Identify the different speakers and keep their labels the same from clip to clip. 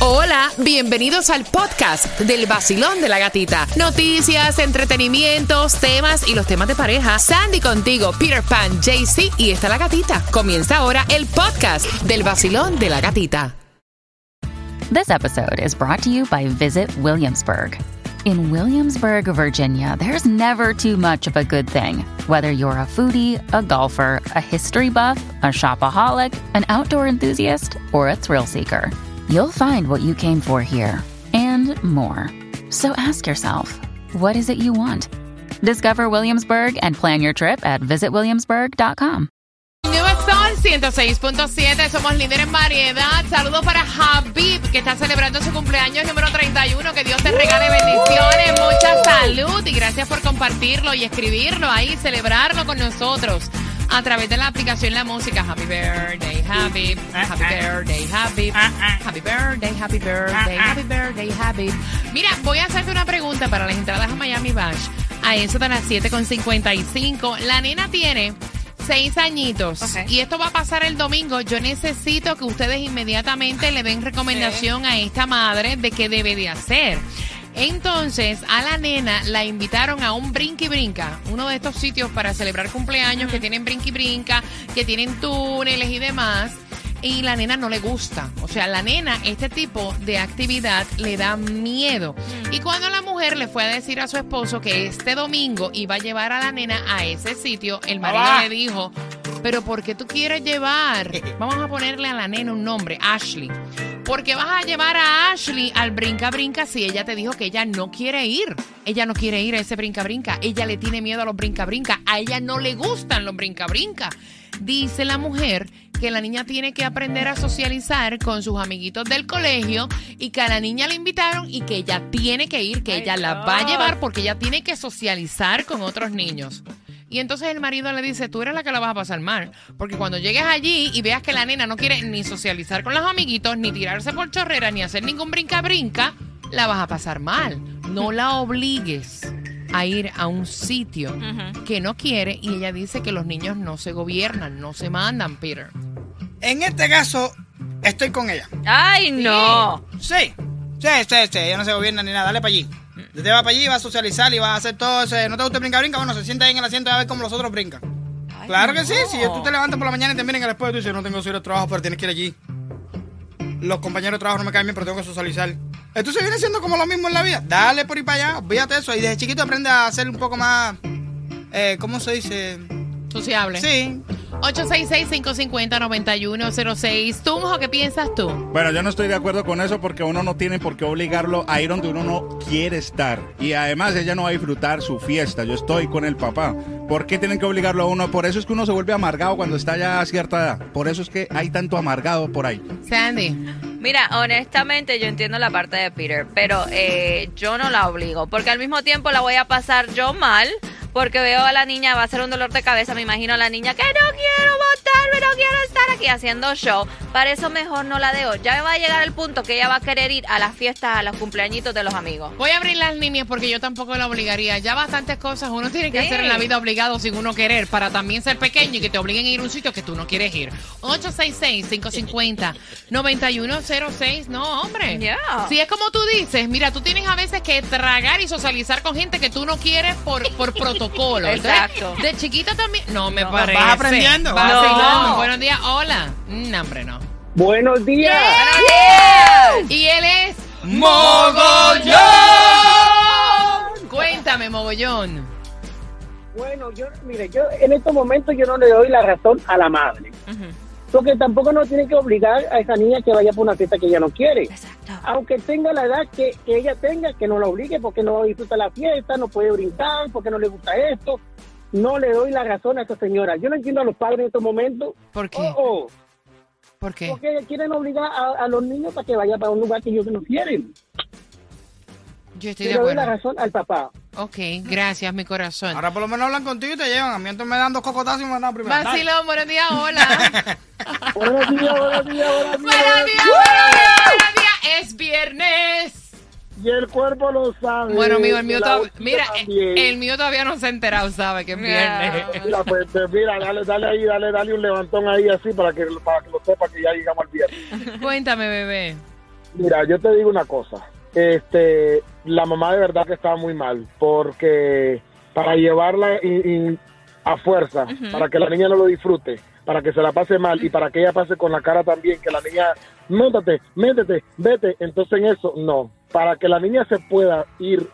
Speaker 1: Hola, bienvenidos al podcast del vacilón de la gatita. Noticias, entretenimientos, temas y los temas de pareja. Sandy contigo, Peter Pan, JC y está la gatita. Comienza ahora el podcast del vacilón de la gatita.
Speaker 2: This episode is brought to you by Visit Williamsburg. In Williamsburg, Virginia, there's never too much of a good thing. Whether you're a foodie, a golfer, a history buff, a shopaholic, an outdoor enthusiast, or a thrill seeker, you'll find what you came for here and more. So ask yourself, what is it you want? Discover Williamsburg and plan your trip at visitwilliamsburg.com.
Speaker 1: Nueva Sol 106.7, somos líderes en variedad. Saludos para Habib, que está celebrando su cumpleaños número 31. Que Dios te regale bendiciones, mucha salud y gracias por compartirlo y escribirlo ahí, celebrarlo con nosotros a través de la aplicación La Música. Happy birthday, Habib. Happy birthday, Habib. Happy birthday, happy birthday, happy birthday, Habib. Mira, voy a hacerte una pregunta para las entradas a Miami Bash. A eso de las 7.55. La nena tiene seis añitos. Y esto va a pasar el domingo. Yo necesito que ustedes inmediatamente le den recomendación a esta madre de qué debe de hacer. Entonces, a la nena la invitaron a un brinqui brinca, uno de estos sitios para celebrar cumpleaños que tienen brinqui brinca, que tienen túneles y demás. Y la nena no le gusta. O sea, la nena, este tipo de actividad le da miedo. Y cuando la mujer le fue a decir a su esposo que este domingo iba a llevar a la nena a ese sitio, el marido le dijo, pero ¿por qué tú quieres llevar? Vamos a ponerle a la nena un nombre, Ashley. ¿Por qué vas a llevar a Ashley al brinca brinca si ella te dijo que ella no quiere ir? Ella no quiere ir a ese brinca brinca. Ella le tiene miedo a los brinca brinca. A ella no le gustan los brinca brinca. Dice la mujer que la niña tiene que aprender a socializar con sus amiguitos del colegio y que a la niña le invitaron y que ella tiene que ir, que
Speaker 3: Ay,
Speaker 1: ella la va a llevar porque ella tiene que socializar con otros niños. Y entonces el marido le dice, tú eres la que la vas a pasar mal. Porque cuando llegues allí y veas que la nena no quiere ni socializar con los amiguitos, ni tirarse por chorrera, ni hacer ningún brinca-brinca, la vas a pasar mal. No la obligues a ir a un sitio que no quiere y ella dice que los niños no se gobiernan, no se mandan, Peter.
Speaker 4: En este caso, estoy con ella.
Speaker 3: ¡Ay, no!
Speaker 4: Sí, sí, sí, sí. Ella no se gobierna ni nada. Dale para allí. Usted va para allí, va a socializar y va a hacer todo ese. ¿No te gusta brincar, brinca? Bueno, se sienta ahí en el asiento y a ver cómo los otros brincan. Claro que sí. Si tú te levantas por la mañana y te miran en el espejo y tú dices, no tengo que ir al trabajo, pero tienes que ir allí. Los compañeros de trabajo no me caen bien, pero tengo que socializar. Entonces viene siendo como lo mismo en la vida. Dale por ahí para allá, olvídate eso. Y desde chiquito aprende a ser un poco más. Eh, ¿Cómo se dice?
Speaker 1: Sociable.
Speaker 4: Sí.
Speaker 1: 866-550-9106. Tunjo, ¿qué piensas tú?
Speaker 5: Bueno, yo no estoy de acuerdo con eso porque uno no tiene por qué obligarlo a ir donde uno no quiere estar. Y además ella no va a disfrutar su fiesta. Yo estoy con el papá. ¿Por qué tienen que obligarlo a uno? Por eso es que uno se vuelve amargado cuando está ya a cierta edad. Por eso es que hay tanto amargado por ahí.
Speaker 1: Sandy.
Speaker 3: Mira, honestamente yo entiendo la parte de Peter, pero eh, yo no la obligo, porque al mismo tiempo la voy a pasar yo mal, porque veo a la niña, va a ser un dolor de cabeza, me imagino a la niña que no quiero montarme, no quiero estar aquí haciendo show. Para eso mejor no la dejo. Ya va a llegar el punto que ella va a querer ir a las fiestas, a los cumpleañitos de los amigos.
Speaker 1: Voy a abrir las líneas porque yo tampoco la obligaría. Ya bastantes cosas uno tiene que
Speaker 3: Sí.
Speaker 1: hacer en la vida obligado sin uno querer para también ser pequeño y que te obliguen a ir a un sitio que tú no quieres ir. 866-550-9106. No, hombre.
Speaker 3: Yeah.
Speaker 1: Si es como tú dices, mira, tú tienes a veces que tragar y socializar con gente que tú no quieres por, por protocolo. Entonces,
Speaker 3: Exacto.
Speaker 1: De chiquita también. No, me
Speaker 3: No,
Speaker 1: parece.
Speaker 4: vas aprendiendo.
Speaker 1: Vacilón.
Speaker 3: No.
Speaker 1: Buenos días. Hola. No, hombre, no.
Speaker 6: Buenos días.
Speaker 1: Y él es.
Speaker 4: ¡Mogollón!
Speaker 1: Cuéntame, mogollón.
Speaker 6: Bueno, yo, mire, yo en estos momentos yo no le doy la razón a la madre. Porque tampoco no tiene que obligar a esa niña que vaya por una fiesta que ella no quiere.
Speaker 3: Exacto.
Speaker 6: Aunque tenga la edad que, que ella tenga, que no la obligue porque no disfruta la fiesta, no puede brincar, porque no le gusta esto. No le doy la razón a esa señora. Yo no entiendo a los padres en estos momentos.
Speaker 1: ¿Por qué?
Speaker 6: Oh, oh,
Speaker 1: ¿Por qué?
Speaker 6: porque quieren obligar a, a los niños para que vayan para un lugar que ellos no quieren.
Speaker 1: Yo estoy de
Speaker 6: le doy la
Speaker 1: acuerdo.
Speaker 6: razón al papá.
Speaker 1: Ok, gracias, mi corazón.
Speaker 4: Ahora por lo menos hablan contigo y te llevan. A mí entonces me dan dos cocotazos y me dan primero.
Speaker 1: Vacilón, buenos días, hola.
Speaker 6: buenos días, buenos días, buenos días.
Speaker 1: buenos días, buenos días, buenos días. Es viernes.
Speaker 6: Y el cuerpo lo sabe.
Speaker 1: Bueno, mío, el mío todavía. Mira, el mío todavía no se ha enterado, sabe que es viernes.
Speaker 6: Mira, pues, pues, mira, dale, dale ahí, dale, dale un levantón ahí así para que, para que lo sepa que ya llegamos al viernes.
Speaker 1: Cuéntame, bebé.
Speaker 7: Mira, yo te digo una cosa. Este, la mamá de verdad que estaba muy mal, porque para llevarla a fuerza, para que la niña no lo disfrute, para que se la pase mal y para que ella pase con la cara también, que la niña, métete, métete, vete. Entonces en eso, no. Para que la niña se pueda ir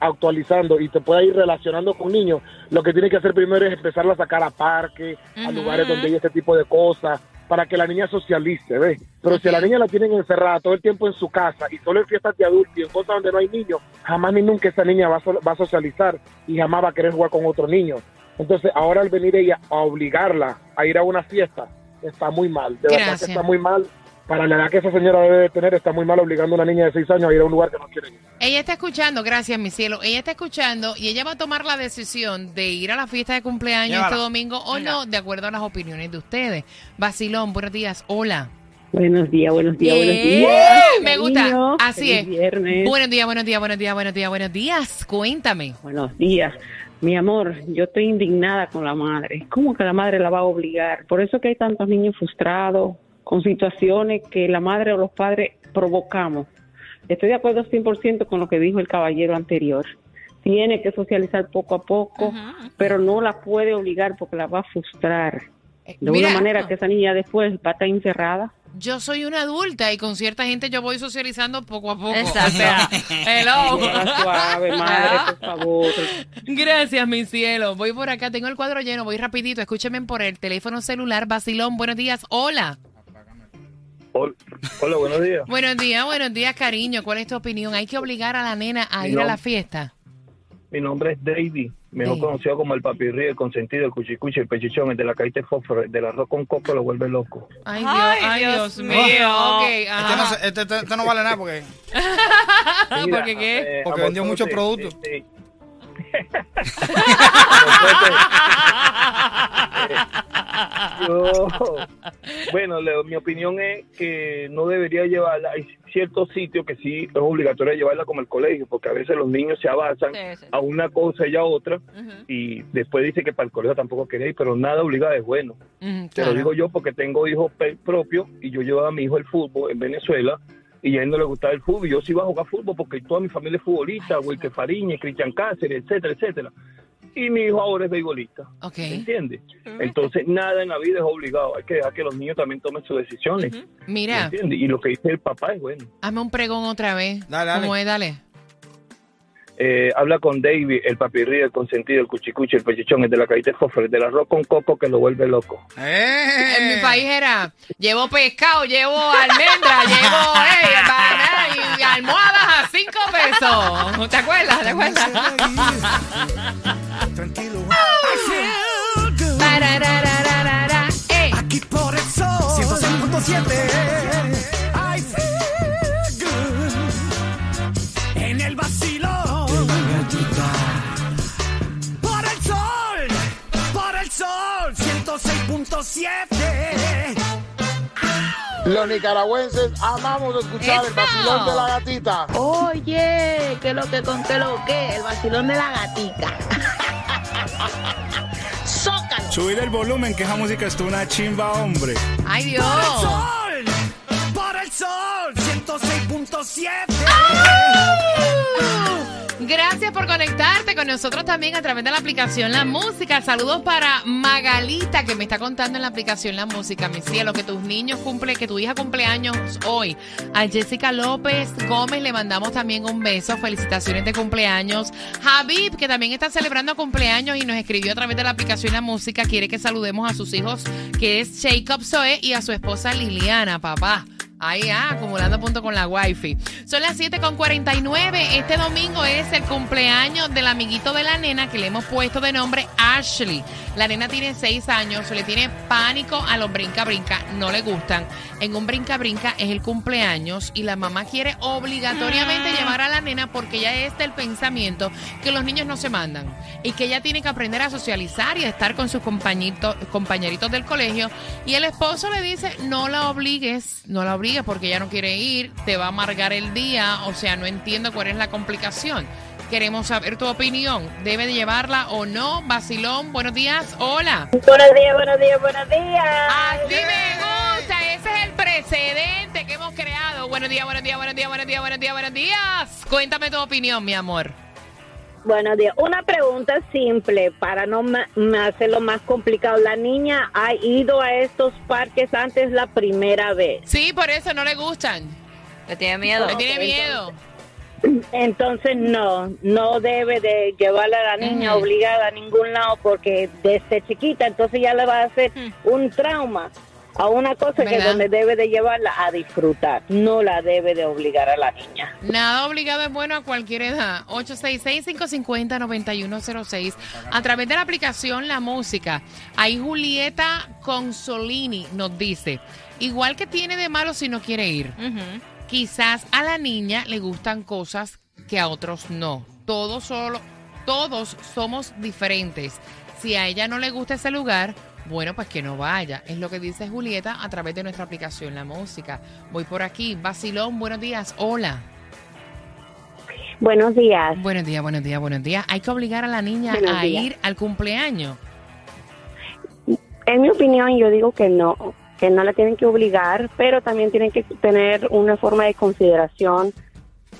Speaker 7: actualizando y te pueda ir relacionando con niños, lo que tiene que hacer primero es empezarla a sacar a parques, a lugares donde hay este tipo de cosas, para que la niña socialice, ¿ves? Pero si a la niña la tienen encerrada todo el tiempo en su casa y solo en fiestas de adultos y en cosas donde no hay niños, jamás ni nunca esa niña va a, so- va a socializar y jamás va a querer jugar con otro niño. Entonces, ahora al venir ella a obligarla a ir a una fiesta, está muy mal. De verdad que está muy mal. Para la edad que esa señora debe de tener, está muy mal obligando a una niña de 6 años a ir a un lugar que no quiere ir.
Speaker 1: Ella está escuchando, gracias, mi cielo. Ella está escuchando y ella va a tomar la decisión de ir a la fiesta de cumpleaños
Speaker 4: Llévala.
Speaker 1: este domingo o no, de acuerdo a las opiniones de ustedes. Basilón, buenos días. Hola.
Speaker 8: Buenos días, buenos días, buenos días.
Speaker 1: Me gusta.
Speaker 8: cariño.
Speaker 1: Así
Speaker 8: Feliz
Speaker 1: es.
Speaker 8: Viernes.
Speaker 1: Buenos días, buenos días, buenos días, buenos días, buenos días. Cuéntame.
Speaker 8: Buenos días. Mi amor, yo estoy indignada con la madre. ¿Cómo que la madre la va a obligar? Por eso que hay tantos niños frustrados con situaciones que la madre o los padres provocamos. Estoy de acuerdo 100% con lo que dijo el caballero anterior. Tiene que socializar poco a poco, pero no la puede obligar porque la va a frustrar. De
Speaker 1: Mira,
Speaker 8: una manera que esa niña después va a estar encerrada.
Speaker 1: Yo soy una adulta y con cierta gente yo voy socializando poco a poco.
Speaker 3: Exacto.
Speaker 1: O sea, hello.
Speaker 8: Suave, madre, por favor.
Speaker 1: Gracias, mi cielo. Voy por acá, tengo el cuadro lleno, voy rapidito. Escúchenme por el teléfono celular. Basilón, buenos días. Hola.
Speaker 9: Hola, buenos días.
Speaker 1: Buenos días, buenos días, cariño. ¿Cuál es tu opinión? ¿Hay que obligar a la nena a
Speaker 9: Mi
Speaker 1: ir a la fiesta?
Speaker 9: Mi nombre es David, mejor
Speaker 1: David.
Speaker 9: conocido como el papirri, el consentido, el cuchicuchi, el pechichón, el de la caída de fósforo, el del arroz con coco lo vuelve loco.
Speaker 1: Ay, Dios,
Speaker 3: Ay, Dios
Speaker 1: Dios, mío.
Speaker 3: mío.
Speaker 1: Ok,
Speaker 4: Este no, este- este- este no vale nada porque
Speaker 1: Ah,
Speaker 9: Mira,
Speaker 1: ¿Por qué
Speaker 9: eh,
Speaker 4: Porque vendió muchos productos.
Speaker 9: Yo, bueno, mi opinión es que no debería llevarla. Hay ciertos sitios que sí es obligatorio llevarla como el colegio, porque a veces los niños se avanzan
Speaker 3: Sí, sí.
Speaker 9: a una cosa y a otra, y después dice que para el colegio tampoco quería ir, pero nada obligado es bueno. Te
Speaker 1: claro.
Speaker 9: lo digo yo porque tengo hijos propios y yo llevaba a mi hijo el fútbol en Venezuela y a él no le gustaba el fútbol. Yo sí iba a jugar fútbol porque toda mi familia es futbolista, Wilke Fariñez, Cristian Cáceres, etcétera, etcétera. Y mi hijo ahora es beisbolista.
Speaker 1: Ok.
Speaker 9: ¿Me entiendes? Entonces, nada en la vida es obligado. Hay que dejar que los niños también tomen sus decisiones. ¿Me
Speaker 1: Mira,
Speaker 9: entiendes? Y lo que dice el papá es bueno.
Speaker 1: hazme un pregón otra vez.
Speaker 4: Dale, dale.
Speaker 1: ¿Cómo es? Dale.
Speaker 9: Eh, habla con David, el papirri, el consentido, el cuchicuchi, el pechichón, el de la caída de fósforo, el del arroz con coco que lo vuelve loco.
Speaker 4: ¡Eh!
Speaker 1: En mi país era, llevo pescado, llevo almendra, llevo eh, banana y almohadas a cinco pesos. ¿Te acuerdas? ¿Te acuerdas?
Speaker 10: Tranquilo.
Speaker 1: Ey.
Speaker 10: Aquí por el sol. 106.7. 106.7.
Speaker 7: Los nicaragüenses amamos escuchar el vacilón de la gatita.
Speaker 11: Oye, que lo que con que lo que, el vacilón de la gatica. Zócalo.
Speaker 5: Subir el volumen, que esa música es una chimba, hombre.
Speaker 1: Ay, Dios.
Speaker 10: El sol. Por el sol. 106.7.
Speaker 1: Gracias por conectarte con nosotros también a través de la aplicación La Música. Saludos para Magalita que me está contando en la aplicación La Música, mi cielo, que tus niños cumple, que tu hija cumpleaños hoy. A Jessica López Gómez le mandamos también un beso, felicitaciones de cumpleaños. Habib, que también está celebrando cumpleaños y nos escribió a través de la aplicación La Música, quiere que saludemos a sus hijos, que es Jacob Zoe y a su esposa Liliana, papá. Ahí, ah, acumulando puntos con la wifi. Son las 7 con 49. Este domingo es el cumpleaños del amiguito de la nena que le hemos puesto de nombre Ashley. La nena tiene 6 años, le tiene pánico a los brinca-brinca, no le gustan. En un brinca-brinca es el cumpleaños y la mamá quiere obligatoriamente llevar a la nena porque ella es del pensamiento que los niños no se mandan y que ella tiene que aprender a socializar y a estar con sus compañeritos del colegio. Y el esposo le dice, no la obligues, no la obligues porque ella no quiere ir, te va a amargar el día, o sea, no entiendo cuál es la complicación. Queremos saber tu opinión. ¿Debe de llevarla o no? Basilón, buenos días. Hola.
Speaker 11: Buenos días, buenos días, buenos días.
Speaker 1: Así me gusta. Ese es el precedente que hemos creado. Buenos días, buenos días, buenos días, buenos días, buenos días, buenos días. Cuéntame tu opinión, mi amor.
Speaker 11: Buenos días. Una pregunta simple para no hacerlo más complicado. ¿La niña ha ido a estos parques antes la primera vez?
Speaker 1: Sí, por eso no le gustan.
Speaker 3: Le tiene miedo.
Speaker 1: Le tiene miedo.
Speaker 11: Entonces no, no debe de llevarla a la niña obligada a ningún lado porque desde chiquita entonces ya le va a hacer un trauma a una cosa que
Speaker 1: ¿Verdad?
Speaker 11: donde debe de llevarla a disfrutar. No la debe de obligar a la niña.
Speaker 1: Nada obligado es bueno a cualquier edad. 866-550-9106. A través de la aplicación La Música. Ahí Julieta Consolini nos dice, igual que tiene de malo si no quiere ir. Quizás a la niña le gustan cosas que a otros no. Todos solo, todos somos diferentes. Si a ella no le gusta ese lugar, bueno, pues que no vaya. Es lo que dice Julieta a través de nuestra aplicación La Música. Voy por aquí. Basilón, buenos días. Hola.
Speaker 11: Buenos días.
Speaker 1: Buenos días, buenos días, buenos días. Hay que obligar a la niña
Speaker 11: Buenos
Speaker 1: a
Speaker 11: días.
Speaker 1: ir al cumpleaños.
Speaker 8: En mi opinión, yo digo que no, que no la tienen que obligar, pero también tienen que tener una forma de consideración,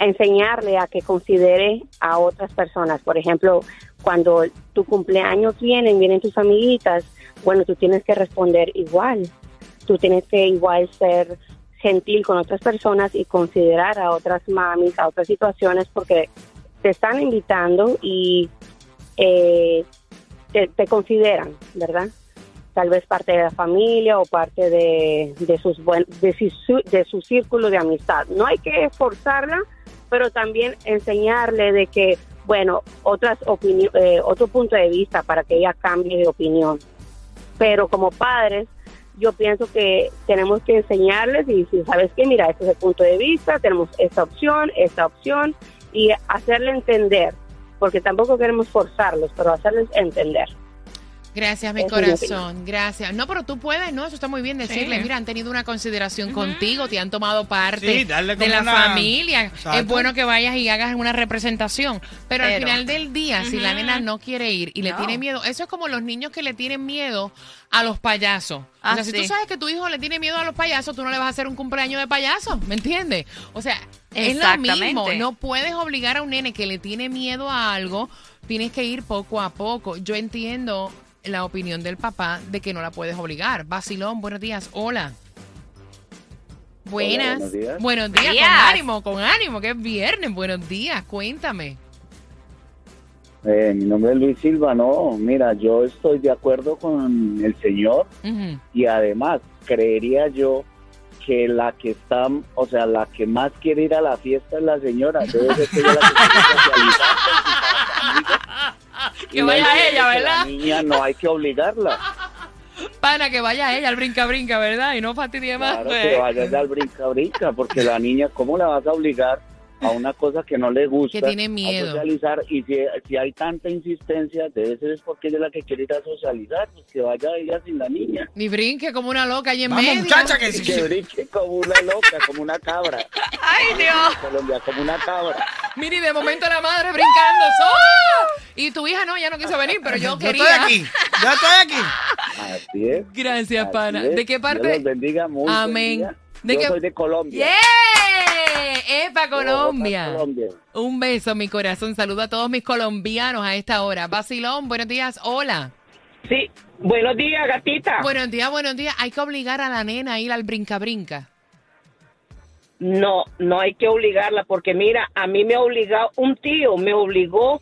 Speaker 8: enseñarle a que considere a otras personas. Por ejemplo, cuando tu cumpleaños vienen, vienen tus amiguitas, bueno, tú tienes que responder igual. Tú tienes que igual ser gentil con otras personas y considerar a otras mamis, a otras situaciones, porque te están invitando y eh, te, consideran, ¿verdad? Tal vez parte de la familia o parte de, de sus buen, de, su, de su círculo de amistad. No hay que forzarla, pero también enseñarle de que, bueno, otras opini- eh, otro punto de vista para que ella cambie de opinión. Pero como padres, yo pienso que tenemos que enseñarles y si sabes que, mira, este es el punto de vista, tenemos esta opción, esta opción, y hacerle entender, porque tampoco queremos forzarlos, pero hacerles entender.
Speaker 1: Gracias, mi corazón. Gracias. No, pero tú puedes, ¿no? Eso está muy bien decirle.
Speaker 3: Sí.
Speaker 1: Mira, han tenido una consideración contigo, te han tomado parte
Speaker 4: Sí,
Speaker 1: de la
Speaker 4: una-
Speaker 1: familia.
Speaker 4: Exacto.
Speaker 1: Es bueno que vayas y hagas una representación. Pero, al final del día, si la nena no quiere ir y le tiene miedo, eso es como los niños que le tienen miedo a los payasos. o
Speaker 3: Ah,
Speaker 1: sea, si tú sabes que tu hijo le tiene miedo a los payasos, tú no le vas a hacer un cumpleaños de payaso, ¿me entiendes? O sea, es lo mismo. No puedes obligar a un nene que le tiene miedo a algo, tienes que ir poco a poco. Yo entiendo la opinión del papá de que no la puedes obligar. Basilón, buenos días. Hola. Buenas.
Speaker 12: buenos días.
Speaker 1: Buenos días,
Speaker 3: Días.
Speaker 1: con ánimo, con ánimo, que es viernes. Buenos días, cuéntame.
Speaker 12: Eh, mi nombre es Luis Silva, no, mira, yo estoy de acuerdo con el señor y además creería yo que la que está, o sea, la que más quiere ir a la fiesta es la señora, debe ser que la que quiere socializar con sus amigos.
Speaker 1: Que
Speaker 12: Y
Speaker 1: vaya ella, ¿verdad?
Speaker 12: La niña no hay que obligarla,
Speaker 1: Pana, que vaya ella al brinca-brinca, ¿verdad? Y no fastidie más.
Speaker 12: claro,
Speaker 1: pues.
Speaker 12: que vaya ya al brinca brinca, porque la niña, ¿cómo la vas a obligar a una cosa que no le gusta?
Speaker 1: Que tiene miedo.
Speaker 12: A socializar, y si, si hay tanta insistencia, debe ser es porque ella es la que quiere ir a socializar, pues que vaya ella sin la niña.
Speaker 1: Ni brinque como una loca allí en
Speaker 4: Vamos,
Speaker 1: medio.
Speaker 4: muchacha, que sí.
Speaker 12: que brinque como una loca, como una cabra.
Speaker 3: ¡Ay, Dios!
Speaker 12: Colombia, como una cabra.
Speaker 1: Mira, y de momento la madre brincando. Y tu hija no, ya no quiso venir, pero yo
Speaker 4: Yo
Speaker 1: quería.
Speaker 4: estoy aquí. Yo estoy aquí.
Speaker 12: Así es.
Speaker 1: Gracias,
Speaker 12: así
Speaker 1: pana.
Speaker 12: es.
Speaker 1: ¿De qué
Speaker 12: Dios
Speaker 1: parte?
Speaker 12: los bendiga mucho.
Speaker 1: Amén. ¿De
Speaker 12: Yo soy de Colombia.
Speaker 1: ¡Yeah! ¡Epa, Colombia!
Speaker 12: Colombia.
Speaker 1: Un beso, mi corazón. Saludo a todos mis colombianos a esta hora. Basilón, buenos días. Hola.
Speaker 6: Sí, buenos días, gatita.
Speaker 1: Buenos días, buenos días. Hay que obligar a la nena a ir al brinca-brinca.
Speaker 6: No, no hay que obligarla porque mira, a mí me ha obligado, un tío me obligó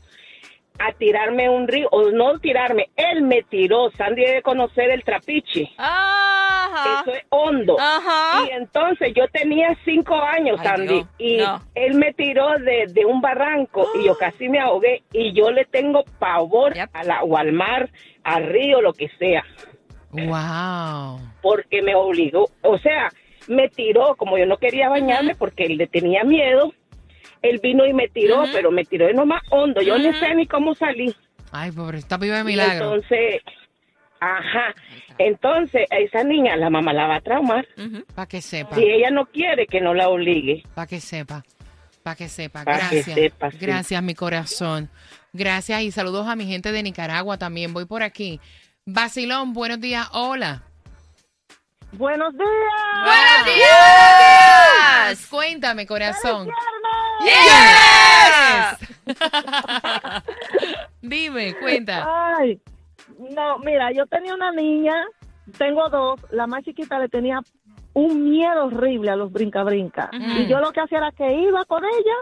Speaker 6: a tirarme un río, o no tirarme, él me tiró, Sandy debe conocer el trapiche.
Speaker 3: Ajá.
Speaker 6: Eso es hondo.
Speaker 3: Ajá.
Speaker 6: Y entonces yo tenía cinco años,
Speaker 3: Ay,
Speaker 6: Sandy,
Speaker 3: Dios,
Speaker 6: y
Speaker 3: no.
Speaker 6: él me tiró de, de un barranco y yo casi me ahogué y yo le tengo pavor
Speaker 3: Yep.
Speaker 6: a la, o al mar, al río, lo que sea,
Speaker 1: ¡Wow!
Speaker 6: porque me obligó, o sea, me tiró, como yo no quería bañarme porque él le tenía miedo, él vino y me tiró, pero me tiró de nomás hondo, yo no sé ni cómo salí.
Speaker 1: Ay, pobre, está viva de
Speaker 6: Y
Speaker 1: milagro.
Speaker 6: entonces, ajá, entonces a esa niña la mamá la va a traumar.
Speaker 1: Para que sepa.
Speaker 6: Si ella no quiere que no la obligue.
Speaker 1: Para que sepa. Para que sepa.
Speaker 6: Pa' que
Speaker 1: Gracias.
Speaker 6: sepa, sí.
Speaker 1: Gracias, mi corazón. Gracias y saludos a mi gente de Nicaragua también. Voy por aquí. Basilón, buenos días. Hola.
Speaker 11: Buenos días.
Speaker 1: ¡Buenos días! Cuéntame, corazón. Yes. Dime, cuenta.
Speaker 11: Ay, no, mira, yo tenía una niña, tengo dos, la más chiquita le tenía un miedo horrible a los brinca-brinca. Y yo lo que hacía era que iba con ella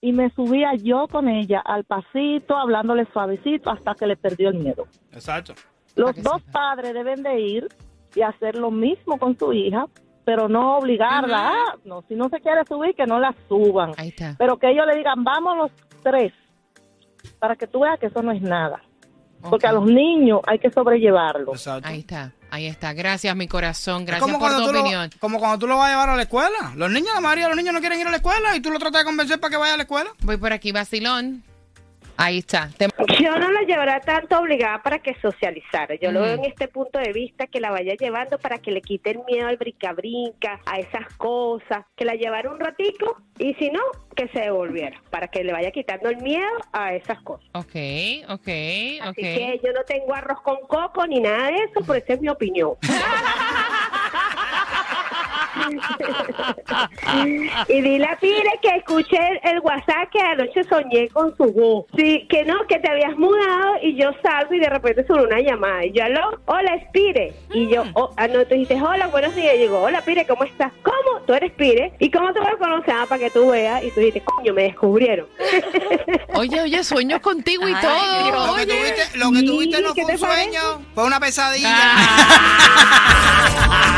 Speaker 11: y me subía yo con ella al pasito, hablándole suavecito hasta que le perdió el miedo.
Speaker 4: Exacto.
Speaker 11: Los dos padres deben de ir y hacer lo mismo con su hija, pero no obligarla. Ah, no, si no se quiere subir, que no la suban.
Speaker 1: Ahí está.
Speaker 11: Pero que ellos le digan, vamos los tres, para que tú veas que eso no es nada. Porque a los niños hay que sobrellevarlos.
Speaker 1: Ahí está, ahí está. Gracias, mi corazón. Gracias
Speaker 4: como
Speaker 1: por tu
Speaker 4: lo,
Speaker 1: opinión.
Speaker 4: como cuando tú lo vas a llevar a la escuela. Los niños, la mayoría de los niños no quieren ir a la escuela y tú lo tratas de convencer para que vaya a la escuela.
Speaker 1: Voy por aquí, vacilón. Ahí está.
Speaker 13: Yo no la llevará tanto obligada para que socializara. Yo lo veo en este punto de vista que la vaya llevando para que le quite el miedo al brinca-brinca, a esas cosas, que la llevara un ratico y si no, que se devolviera, para que le vaya quitando el miedo a esas cosas.
Speaker 1: Ok, ok, ok.
Speaker 13: Así que yo no tengo arroz con coco ni nada de eso, pero esa es mi opinión. y dile a Pire que escuche el, WhatsApp que anoche soñé con su voz. Sí, que no, que te habías mudado y yo salgo y de repente suena una llamada. Y yo, aló, hola, es Pire. Y yo, oh, ah, no, tú dijiste, hola, buenos días. Y yo digo, hola, Pire, ¿cómo estás? ¿Cómo? Tú eres Pire. ¿Y cómo te voy a conocer? Ah, para que tú veas. Y tú dijiste, coño, me descubrieron.
Speaker 1: Oye, oye, sueño contigo y
Speaker 13: Ay,
Speaker 1: todo.
Speaker 13: Dios.
Speaker 4: Lo que
Speaker 1: Oye.
Speaker 4: tuviste, lo que tuviste no
Speaker 13: ¿qué
Speaker 4: fue un sueño, fue una pesadilla.